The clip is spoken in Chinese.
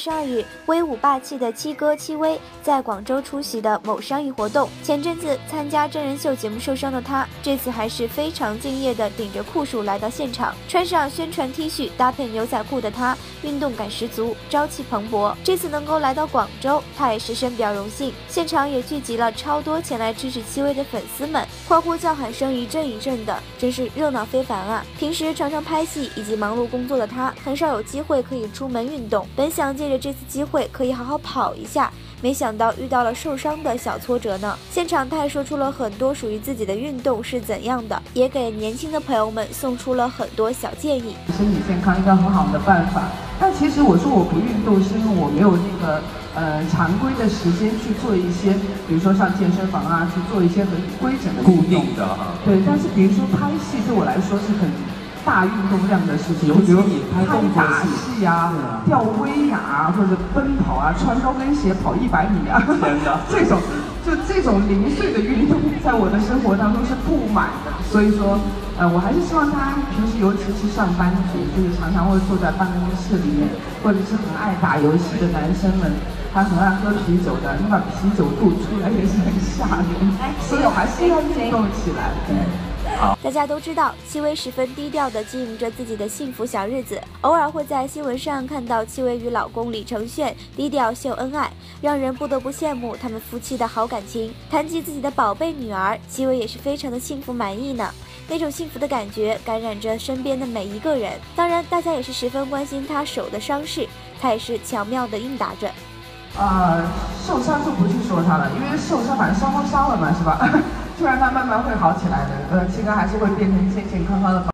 十二日，威武霸气的七哥戚薇在广州出席的某商业活动。前阵子参加真人秀节目受伤的他，这次还是非常敬业的，顶着酷暑来到现场，穿上宣传 T 恤搭配牛仔裤的他，运动感十足，朝气蓬勃。这次能够来到广州，他也是深表荣幸。现场也聚集了超多前来支持戚薇的粉丝们，欢呼叫喊声一阵一阵的，真是热闹非凡啊！平时常常拍戏以及忙碌工作的他，很少有机会可以出门运动，本想借着这次机会可以好好跑一下，没想到遇到了受伤的小挫折呢。现场他也说出了很多属于自己的运动是怎样的，也给年轻的朋友们送出了很多小建议。身体健康一个很好的办法，但其实我说我不运动，是因为我没有那个呃常规的时间去做一些，比如说上健身房啊，去做一些很规整的固定的哈。对，但是比如说拍戏对我来说是很大运动量的事情，尤其比如你拍动作打戏戏啊吊威亚啊，或者奔跑啊、穿高跟鞋跑一百米啊，这种就这种零碎的运动，在我的生活当中是不满的。所以说，呃，我还是希望大家平时，尤其是上班族，就是常常会坐在办公室里面，或者是很爱打游戏的男生们。还很爱喝啤酒的，你把啤酒吐出来也是很吓人，所以我还是要运动起来。对。大家都知道，戚薇十分低调地经营着自己的幸福小日子，偶尔会在新闻上看到戚薇与老公李承铉低调秀恩爱，让人不得不羡慕他们夫妻的好感情。谈及自己的宝贝女儿，戚薇也是非常的幸福满意呢，那种幸福的感觉感染着身边的每一个人。当然，大家也是十分关心她手的伤势，她也是巧妙地应答着。呃，受伤就不去说他了，因为受伤反正伤都伤了嘛，是吧？突然它慢慢会好起来的。呃，七哥还是会变成健健康康的。